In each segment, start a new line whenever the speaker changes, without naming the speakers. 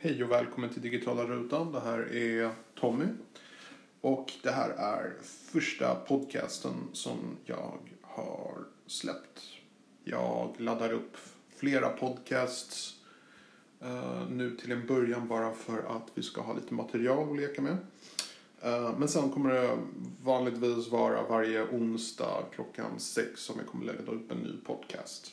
Hej och välkommen till Digitala Rutan. Det här är Tommy. Och det här är första podcasten som jag har släppt. Jag laddar upp flera podcasts uh, nu till en början bara för att vi ska ha lite material att leka med. Uh, men sen kommer det vanligtvis vara varje onsdag klockan sex som jag kommer lägga upp en ny podcast.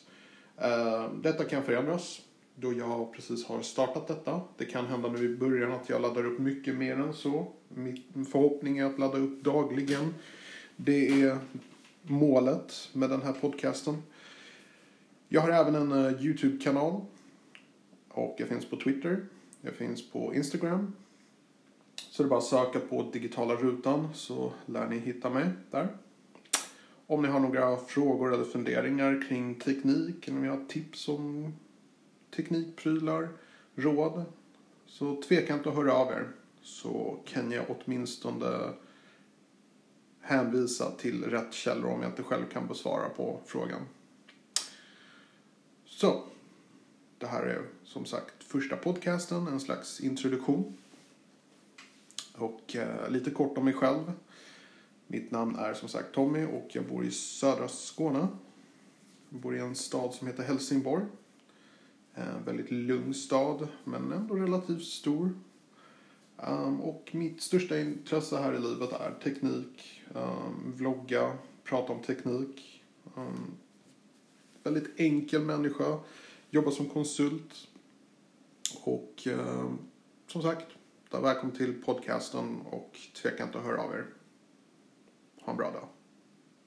Uh, detta kan förändras då jag precis har startat detta. Det kan hända nu i början att jag laddar upp mycket mer än så. Min förhoppning är att ladda upp dagligen. Det är målet med den här podcasten. Jag har även en eh, YouTube-kanal. Och jag finns på Twitter. Jag finns på Instagram. Så det är bara att söka på digitala rutan så lär ni hitta mig där. Om ni har några frågor eller funderingar kring teknik eller om ni har tips om teknikprylar, råd. Så tveka inte att höra av er. Så kan jag åtminstone hänvisa till rätt källor om jag inte själv kan besvara på frågan. Så, det här är som sagt första podcasten, en slags introduktion. Och eh, lite kort om mig själv. Mitt namn är som sagt Tommy och jag bor i södra Skåne. Jag bor i en stad som heter Helsingborg. En väldigt lugn stad, men ändå relativt stor. Um, och mitt största intresse här i livet är teknik, um, vlogga, prata om teknik. Um, väldigt enkel människa, jobbar som konsult. Och som sagt, välkommen till podcasten och tveka inte att höra av er. Ha en bra dag.